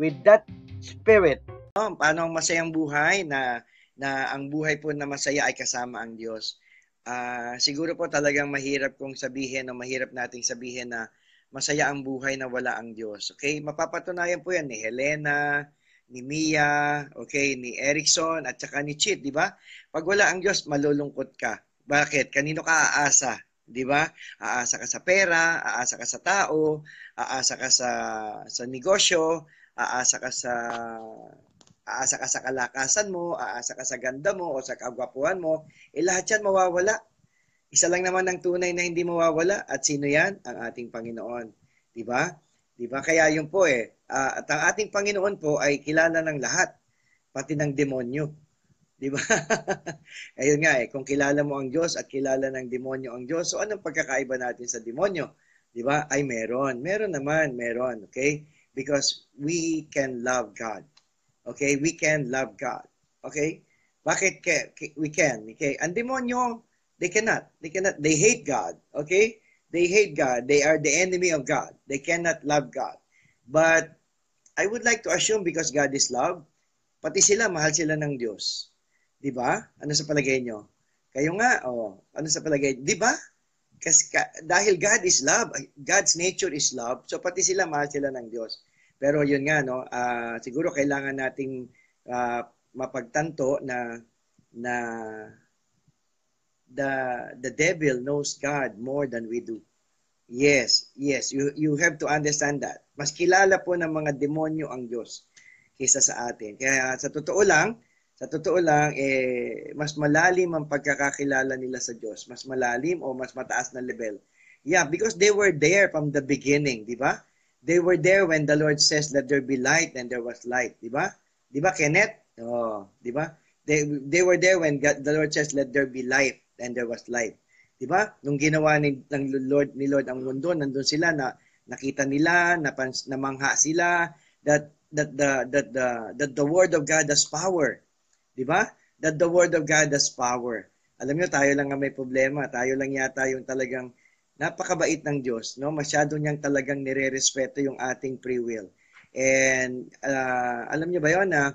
with that spirit. Oh, paano masayang buhay na na ang buhay po na masaya ay kasama ang Diyos. Uh, siguro po talagang mahirap kong sabihin o mahirap nating sabihin na masaya ang buhay na wala ang Diyos. Okay? Mapapatunayan po yan ni Helena, ni Mia, okay, ni Erickson at saka ni Chit, di ba? Pag wala ang Diyos, malulungkot ka. Bakit? Kanino ka aasa? Di ba? Aasa ka sa pera, aasa ka sa tao, aasa ka sa sa negosyo, aasa ka sa aasa ka sa kalakasan mo, aasa ka sa ganda mo o sa kagwapuhan mo, eh lahat yan mawawala. Isa lang naman ang tunay na hindi mawawala at sino yan? Ang ating Panginoon. Di ba? Di ba? Kaya yun po eh. Uh, at ang ating Panginoon po ay kilala ng lahat, pati ng demonyo. Di ba? Ayun nga eh, kung kilala mo ang Diyos at kilala ng demonyo ang Diyos, so anong pagkakaiba natin sa demonyo? Di ba? Ay meron. Meron naman, meron. Okay? Because we can love God. Okay? We can love God. Okay? Bakit we can? Okay? Ang demonyo, they cannot. They cannot. They hate God. Okay? They hate God. They are the enemy of God. They cannot love God. But I would like to assume because God is love, pati sila, mahal sila ng Diyos. Di ba? Ano sa palagay nyo? Kayo nga, oh, ano sa palagay? Di ba? Kasi ka, dahil God is love, God's nature is love, so pati sila mahal sila ng Diyos. Pero yun nga, no, uh, siguro kailangan nating uh, mapagtanto na na the the devil knows God more than we do. Yes, yes, you you have to understand that. Mas kilala po ng mga demonyo ang Diyos kaysa sa atin. Kaya sa totoo lang, sa totoo lang, eh, mas malalim ang pagkakakilala nila sa Diyos. Mas malalim o mas mataas na level. Yeah, because they were there from the beginning, di ba? They were there when the Lord says, let there be light, and there was light, di ba? Di ba, Kenneth? Oh, di ba? They, they were there when God, the Lord says, let there be light, and there was light. Di ba? Nung ginawa ni, ng Lord, ni Lord ang mundo, nandun sila na nakita nila, napans, namangha sila, that, that, the, that, the, that the word of God has power Di ba? That the word of God has power. Alam niyo, tayo lang ang may problema. Tayo lang yata yung talagang napakabait ng Diyos. No? Masyado niyang talagang nire-respeto yung ating free will. And uh, alam niyo ba yon na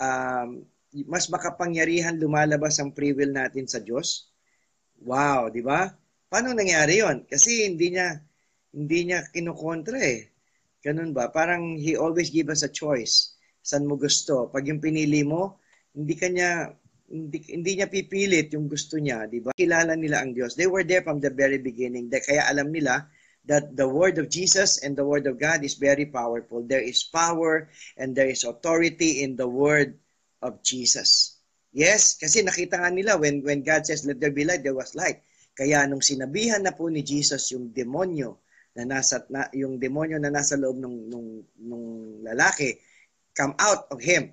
um, mas makapangyarihan lumalabas ang free will natin sa Diyos? Wow, di ba? Paano nangyari yon? Kasi hindi niya hindi niya kinukontra eh. Ganun ba? Parang he always give us a choice. San mo gusto? Pag yung pinili mo, hindi kanya hindi, hindi niya pipilit yung gusto niya, di ba? Kilala nila ang Diyos. They were there from the very beginning. Kaya alam nila that the word of Jesus and the word of God is very powerful. There is power and there is authority in the word of Jesus. Yes, kasi nakita nga nila when when God says let there be light, there was light. Kaya nung sinabihan na po ni Jesus yung demonyo na nasa na, yung demonyo na nasa loob ng nung nung lalaki, come out of him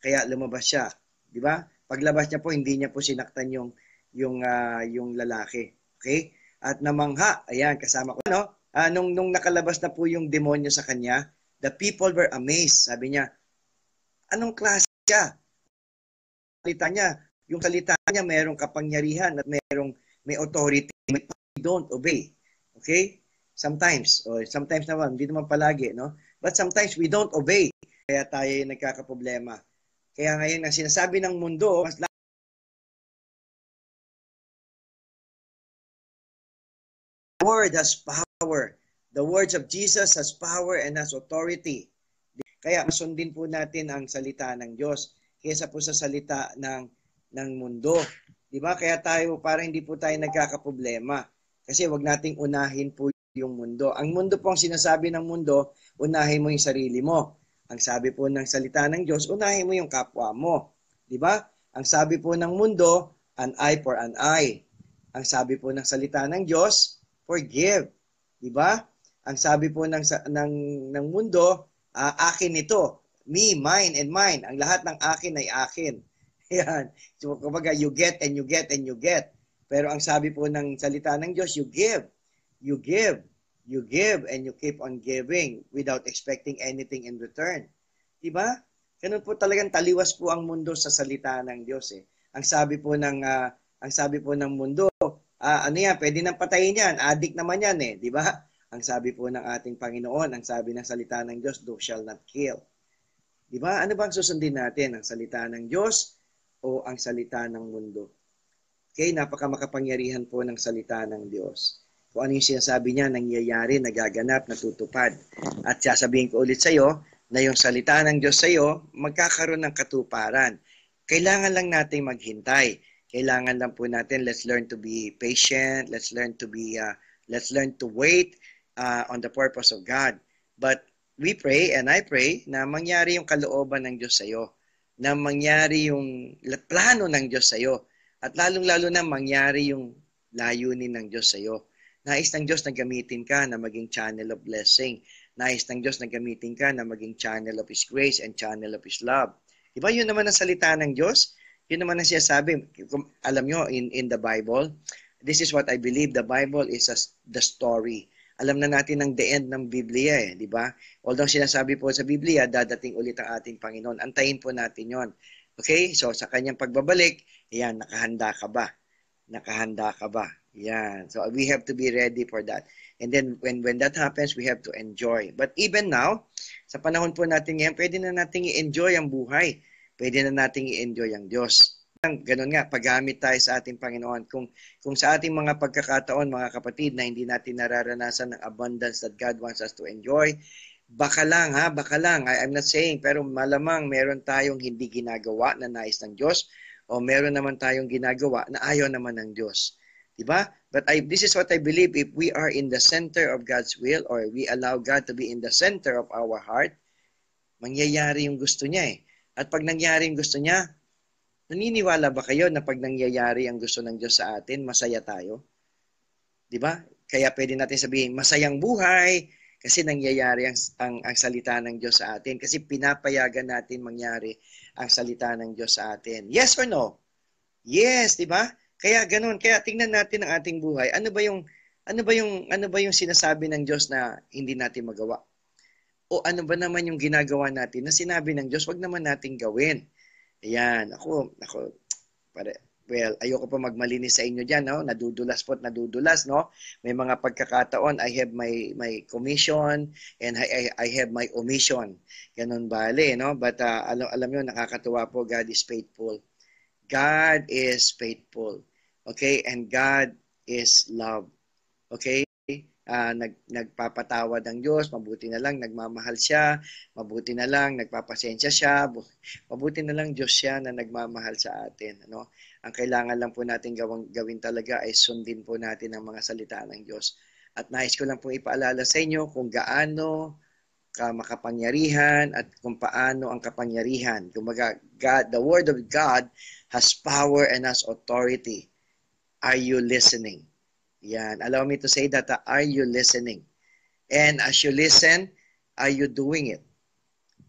kaya lumabas siya, 'di ba? Paglabas niya po hindi niya po sinaktan yung yung uh, yung lalaki. Okay? At namangha, ayan kasama ko no. Uh, nung nung nakalabas na po yung demonyo sa kanya, the people were amazed. Sabi niya, anong klase siya? Salita niya, yung salita niya mayroong kapangyarihan at mayroong may authority, may don't obey. Okay? Sometimes, or sometimes naman, hindi naman palagi, no? But sometimes we don't obey. Kaya tayo nagkakaproblema. Kaya ngayon, ang sinasabi ng mundo, mas The word has power. The words of Jesus has power and has authority. Kaya masundin po natin ang salita ng Diyos kaysa po sa salita ng ng mundo. 'Di ba? Kaya tayo para hindi po tayo nagkakaproblema. Kasi wag nating unahin po yung mundo. Ang mundo po ang sinasabi ng mundo, unahin mo yung sarili mo. Ang sabi po ng salita ng Diyos, unahin mo yung kapwa mo. Di ba? Ang sabi po ng mundo, an eye for an eye. Ang sabi po ng salita ng Diyos, forgive. Di ba? Ang sabi po ng ng ng mundo, uh, akin ito. Me, mine, and mine. Ang lahat ng akin ay akin. Yan. So, kumbaga, you get and you get and you get. Pero ang sabi po ng salita ng Diyos, you give. You give. You give and you keep on giving without expecting anything in return. Diba? Ganun po talagang taliwas po ang mundo sa salita ng Diyos eh. Ang sabi po ng uh, ang sabi po ng mundo, uh, ano yan, pwede nang patayin yan, addict naman yan eh, di ba? Ang sabi po ng ating Panginoon, ang sabi ng salita ng Diyos, thou shall not kill. Di ba? Ano bang susundin natin? Ang salita ng Diyos o ang salita ng mundo? Okay, napaka makapangyarihan po ng salita ng Diyos. Kung ano yung sinasabi niya, nangyayari, nagaganap, natutupad. At sasabihin ko ulit sa iyo na yung salita ng Diyos sa iyo, magkakaroon ng katuparan. Kailangan lang nating maghintay. Kailangan lang po natin, let's learn to be patient, let's learn to be, uh, let's learn to wait uh, on the purpose of God. But we pray and I pray na mangyari yung kalooban ng Diyos sa iyo, na mangyari yung plano ng Diyos sa iyo, at lalong-lalo na mangyari yung layunin ng Diyos sa iyo. Nais ng Diyos na gamitin ka na maging channel of blessing. Nais ng Diyos na gamitin ka na maging channel of His grace and channel of His love. Diba yun naman ang salita ng Diyos? Yun naman ang sinasabi. Alam nyo, in, in the Bible, this is what I believe. The Bible is a, the story alam na natin ang the end ng Biblia eh, di ba? Although sinasabi po sa Biblia, dadating ulit ang ating Panginoon. Antayin po natin yon. Okay? So, sa kanyang pagbabalik, yan, nakahanda ka ba? Nakahanda ka ba? Yan. So, we have to be ready for that. And then, when, when that happens, we have to enjoy. But even now, sa panahon po natin ngayon, pwede na nating i-enjoy ang buhay. Pwede na nating i-enjoy ang Diyos ganun nga, paggamit tayo sa ating Panginoon. Kung, kung sa ating mga pagkakataon, mga kapatid, na hindi natin nararanasan ng abundance that God wants us to enjoy, baka lang ha, baka lang. I, I'm not saying, pero malamang meron tayong hindi ginagawa na nais ng Diyos o meron naman tayong ginagawa na ayaw naman ng Diyos. Diba? But I, this is what I believe. If we are in the center of God's will or we allow God to be in the center of our heart, mangyayari yung gusto niya eh. At pag nangyari yung gusto niya, Naniniwala ba kayo na pag nangyayari ang gusto ng Diyos sa atin, masaya tayo? 'Di ba? Kaya pwede natin sabihin, masayang buhay kasi nangyayari ang, ang, ang salita ng Diyos sa atin. Kasi pinapayagan natin mangyari ang salita ng Diyos sa atin. Yes or no? Yes, 'di ba? Kaya ganoon. Kaya tingnan natin ang ating buhay. Ano ba yung ano ba yung ano ba yung sinasabi ng Diyos na hindi natin magawa? O ano ba naman yung ginagawa natin na sinabi ng Diyos, wag naman nating gawin. Ayan, ako, ako, para, well, ayoko pa magmalinis sa inyo diyan, no? Nadudulas po nadudulas, no? May mga pagkakataon, I have my my commission and I, I, I have my omission. Ganun bale, no? But uh, alam, alam niyo nakakatuwa po, God is faithful. God is faithful. Okay? And God is love. Okay? uh, nag, nagpapatawad ang Diyos, mabuti na lang nagmamahal siya, mabuti na lang nagpapasensya siya, mabuti na lang Diyos siya na nagmamahal sa atin. Ano? Ang kailangan lang po natin gawin, gawin talaga ay sundin po natin ang mga salita ng Diyos. At nais ko lang po ipaalala sa inyo kung gaano ka makapangyarihan at kung paano ang kapangyarihan. Kumbaga, God, the Word of God has power and has authority. Are you listening? Yan. Allow me to say that, uh, are you listening? And as you listen, are you doing it?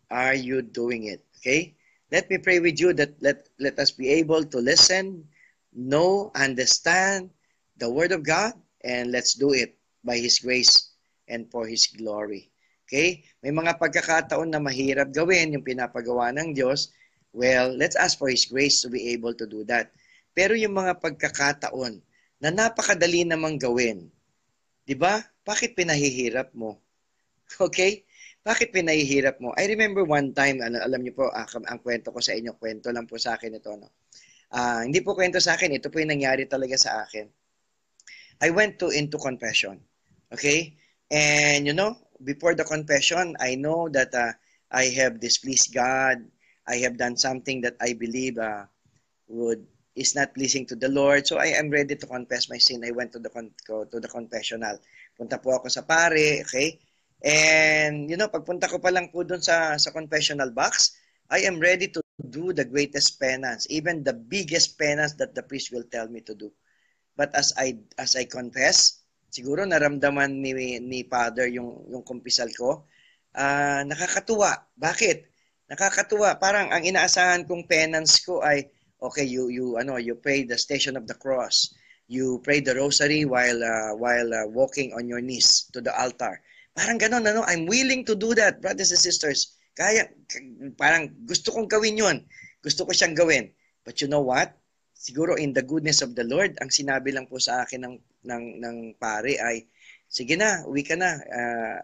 Are you doing it? Okay? Let me pray with you that let, let us be able to listen, know, understand the Word of God, and let's do it by His grace and for His glory. Okay? May mga pagkakataon na mahirap gawin yung pinapagawa ng Diyos. Well, let's ask for His grace to be able to do that. Pero yung mga pagkakataon na napakadali namang gawin. 'Di ba? Bakit pinahihirap mo? Okay? Bakit pinahihirap mo? I remember one time, ano, alam niyo po, uh, ang kwento ko sa inyo, kwento lang po sa akin ito. No? Uh, hindi po kwento sa akin, ito po yung nangyari talaga sa akin. I went to into confession. Okay? And you know, before the confession, I know that uh, I have displeased God. I have done something that I believe uh, would is not pleasing to the Lord. So I am ready to confess my sin. I went to the to the confessional. Punta po ako sa pare, okay? And you know, pagpunta ko pa lang po doon sa sa confessional box, I am ready to do the greatest penance, even the biggest penance that the priest will tell me to do. But as I as I confess, siguro naramdaman ni ni Father yung yung kumpisal ko uh, nakakatuwa. Bakit? Nakakatuwa. Parang ang inaasahan kong penance ko ay okay, you you ano, you pray the station of the cross. You pray the rosary while uh, while uh, walking on your knees to the altar. Parang ganun, ano? I'm willing to do that, brothers and sisters. Kaya, parang gusto kong gawin yon. Gusto ko siyang gawin. But you know what? Siguro in the goodness of the Lord, ang sinabi lang po sa akin ng, ng, ng pare ay, sige na, uwi ka na. Uh,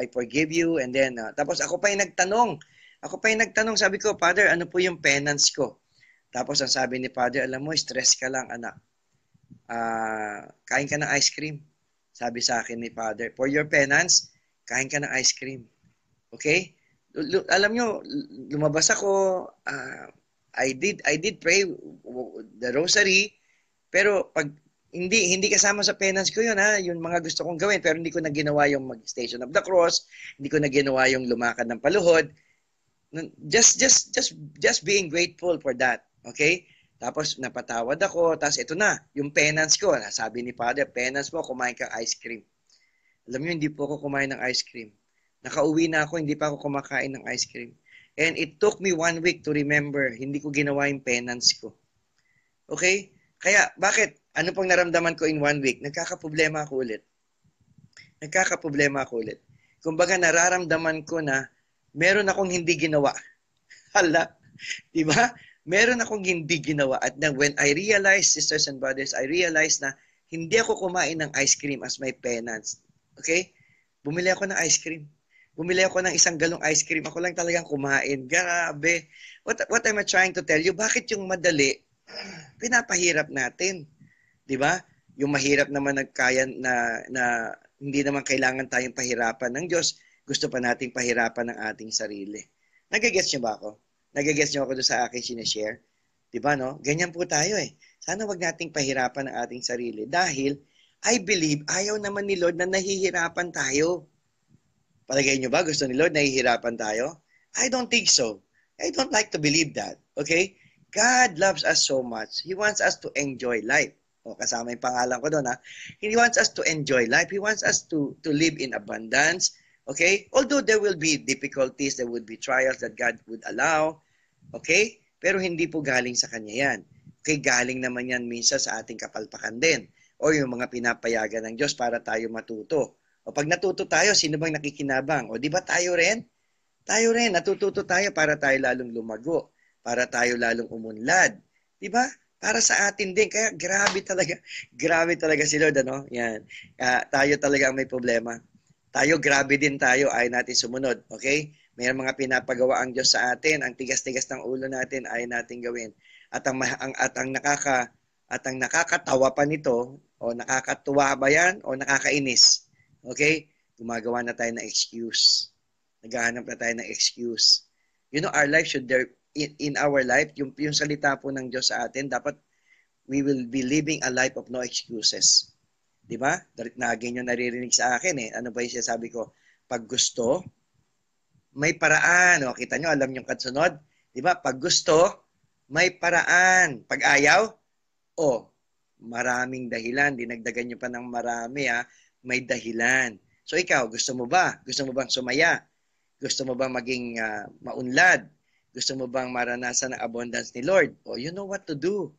I forgive you. And then, uh, tapos ako pa yung nagtanong. Ako pa yung nagtanong. Sabi ko, Father, ano po yung penance ko? Tapos ang sabi ni Father, alam mo, stress ka lang, anak. Uh, kain ka ng ice cream. Sabi sa akin ni Father, for your penance, kain ka ng ice cream. Okay? L- alam nyo, lumabas ako, uh, I did I did pray the rosary, pero pag hindi hindi kasama sa penance ko yun ha, yung mga gusto kong gawin pero hindi ko na ginawa yung mag-station of the cross, hindi ko na ginawa yung lumakad ng paluhod. Just just just just being grateful for that. Okay? Tapos napatawad ako, tapos ito na, yung penance ko. Sabi ni Father, penance mo, kumain ka ice cream. Alam niyo, hindi po ako kumain ng ice cream. Nakauwi na ako, hindi pa ako kumakain ng ice cream. And it took me one week to remember, hindi ko ginawa yung penance ko. Okay? Kaya, bakit? Ano pang naramdaman ko in one week? Nagkakaproblema ako ulit. Nagkakaproblema ako ulit. Kumbaga, nararamdaman ko na meron akong hindi ginawa. Hala, di ba? Meron akong hindi ginawa. At then when I realized, sisters and brothers, I realized na hindi ako kumain ng ice cream as my penance. Okay? Bumili ako ng ice cream. Bumili ako ng isang galong ice cream. Ako lang talagang kumain. Grabe. What, what am I trying to tell you? Bakit yung madali, pinapahirap natin? 'di ba? Yung mahirap naman nagkaya na na hindi naman kailangan tayong pahirapan ng Diyos, gusto pa nating pahirapan ng ating sarili. Nagagets niyo ba ako? Nagagets niyo ako doon sa akin sinishare? 'Di ba no? Ganyan po tayo eh. Sana wag nating pahirapan ang ating sarili dahil I believe ayaw naman ni Lord na nahihirapan tayo. Palagay niyo ba gusto ni Lord nahihirapan tayo? I don't think so. I don't like to believe that. Okay? God loves us so much. He wants us to enjoy life. O kasama yung pangalan ko doon ha. He wants us to enjoy life. He wants us to to live in abundance. Okay? Although there will be difficulties, there would be trials that God would allow. Okay? Pero hindi po galing sa Kanya yan. Okay? Galing naman yan minsan sa ating kapalpakan din. O yung mga pinapayagan ng Diyos para tayo matuto. O pag natuto tayo, sino bang nakikinabang? O di ba tayo rin? Tayo rin, natututo tayo para tayo lalong lumago. Para tayo lalong umunlad. Di ba? para sa atin din. Kaya grabe talaga, grabe talaga si Lord, ano? Yan. Uh, tayo talaga ang may problema. Tayo, grabe din tayo, ay natin sumunod. Okay? May mga pinapagawa ang Diyos sa atin, ang tigas-tigas ng ulo natin ay natin gawin. At ang, ang at ang nakaka at ang nakakatawa pa nito o nakakatuwa ba yan o nakakainis. Okay? Gumagawa na tayo ng excuse. Naghahanap na tayo ng excuse. You know, our life should there in, in our life, yung, yung salita po ng Diyos sa atin, dapat we will be living a life of no excuses. Di ba? Lagi nyo naririnig sa akin eh. Ano ba yung sinasabi ko? Pag gusto, may paraan. O, kita nyo, alam nyo katsunod? Di ba? Pag gusto, may paraan. Pag ayaw, o, maraming dahilan. Dinagdagan nyo pa ng marami ha. May dahilan. So ikaw, gusto mo ba? Gusto mo bang sumaya? Gusto mo bang maging uh, maunlad? Gusto mo bang maranasan ang abundance ni Lord? Oh, you know what to do.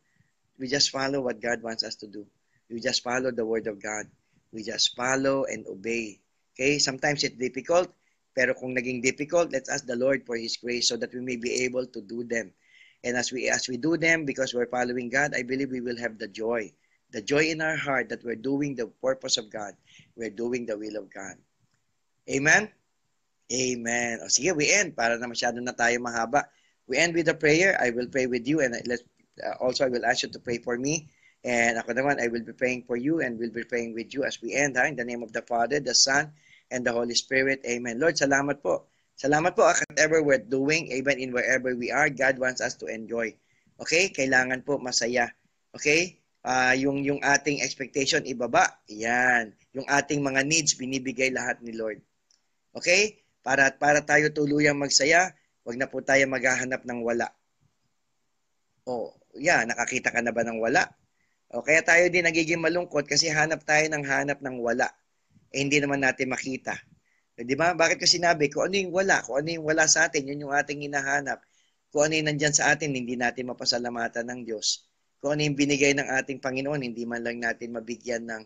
We just follow what God wants us to do. We just follow the word of God. We just follow and obey. Okay? Sometimes it's difficult, pero kung naging difficult, let's ask the Lord for His grace so that we may be able to do them. And as we as we do them, because we're following God, I believe we will have the joy. The joy in our heart that we're doing the purpose of God. We're doing the will of God. Amen? Amen. O sige, we end para na masyado na tayo mahaba. We end with a prayer. I will pray with you and let uh, also I will ask you to pray for me. And ako naman, I will be praying for you and will be praying with you as we end ha, in the name of the Father, the Son, and the Holy Spirit. Amen. Lord, salamat po. Salamat po at whatever we're doing, even in wherever we are, God wants us to enjoy. Okay? Kailangan po masaya. Okay? Uh, yung, yung ating expectation ibaba. Yan. Yung ating mga needs, binibigay lahat ni Lord. Okay? Para, para tayo tuluyang magsaya, wag na po tayo maghahanap ng wala. O, yeah, nakakita ka na ba ng wala? O, kaya tayo din nagiging malungkot kasi hanap tayo ng hanap ng wala. Eh, hindi naman natin makita. Di ba? Bakit ko sinabi, kung ano yung wala, kung ano yung wala sa atin, yun yung ating hinahanap. Kung ano yung nandyan sa atin, hindi natin mapasalamatan ng Diyos. Kung ano yung binigay ng ating Panginoon, hindi man lang natin mabigyan ng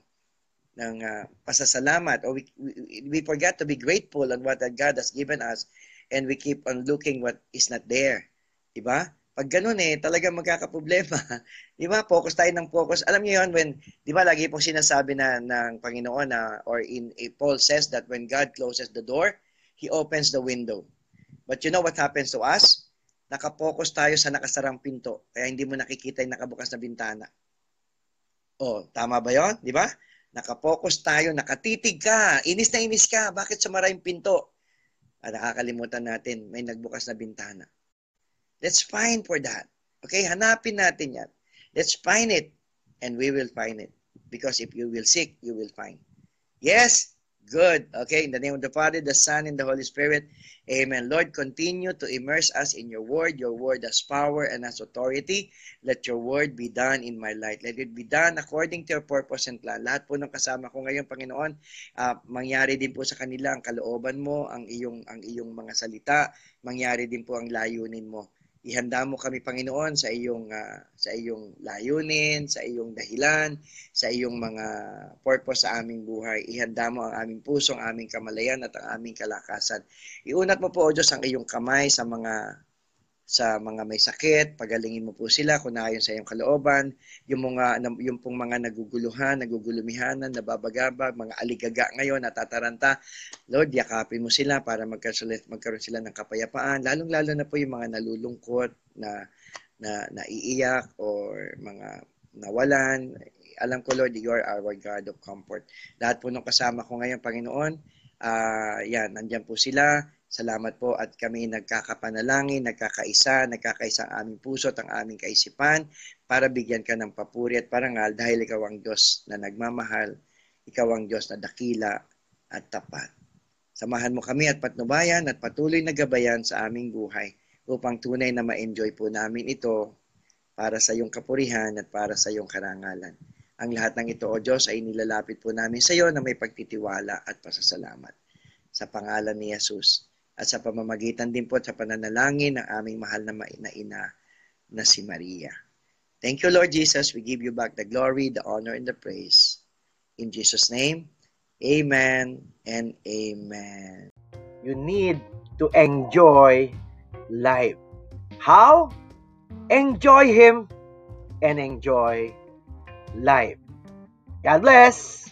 ng uh, pasasalamat or we, we, we forget to be grateful on what God has given us and we keep on looking what is not there. Diba? Pag ganun eh, talaga magkakaproblema. di ba? Focus tayo ng focus. Alam niyo yun, when, di ba lagi pong sinasabi na ng Panginoon na, or in eh, Paul says that when God closes the door, He opens the window. But you know what happens to us? Nakapokus tayo sa nakasarang pinto, kaya hindi mo nakikita yung nakabukas na bintana. Oh, tama ba yon? Di ba? Nakapokus tayo, nakatitig ka, inis na inis ka, bakit sumara yung pinto? At nakakalimutan natin, may nagbukas na bintana. Let's find for that. Okay, hanapin natin yan. Let's find it and we will find it. Because if you will seek, you will find. Yes? Good. Okay, in the name of the Father, the Son, and the Holy Spirit. Amen. Lord, continue to immerse us in your word. Your word has power and has authority. Let your word be done in my life. Let it be done according to your purpose and plan. Lahat po ng kasama ko ngayon, Panginoon, uh, mangyari din po sa kanila ang kalooban mo, ang iyong, ang iyong mga salita, mangyari din po ang layunin mo ihanda mo kami Panginoon sa iyong uh, sa iyong layunin, sa iyong dahilan, sa iyong mga purpose sa aming buhay. Ihanda mo ang aming puso, ang aming kamalayan at ang aming kalakasan. Iunat mo po o Diyos ang iyong kamay sa mga sa mga may sakit, pagalingin mo po sila kung naayon sa iyong kalooban, yung mga yung pong mga naguguluhan, nagugulumihanan, nababagabag, mga aligaga ngayon natataranta, Lord, yakapin mo sila para magkaroon, magkaroon sila ng kapayapaan, lalong-lalo na po yung mga nalulungkot na na naiiyak or mga nawalan. Alam ko, Lord, you are our God of comfort. Lahat po ng kasama ko ngayon, Panginoon, uh, yan, nandyan po sila Salamat po at kami nagkakapanalangin, nagkakaisa, nagkakaisa ang aming puso at ang aming kaisipan para bigyan ka ng papuri at parangal dahil ikaw ang Diyos na nagmamahal, ikaw ang Diyos na dakila at tapat. Samahan mo kami at patnubayan at patuloy na gabayan sa aming buhay upang tunay na ma-enjoy po namin ito para sa iyong kapurihan at para sa iyong karangalan. Ang lahat ng ito, O Diyos, ay nilalapit po namin sa iyo na may pagtitiwala at pasasalamat. Sa pangalan ni Jesus at sa pamamagitan din po sa pananalangin ng aming mahal na ina na si Maria. Thank you, Lord Jesus. We give you back the glory, the honor, and the praise. In Jesus' name, amen and amen. You need to enjoy life. How? Enjoy Him and enjoy life. God bless.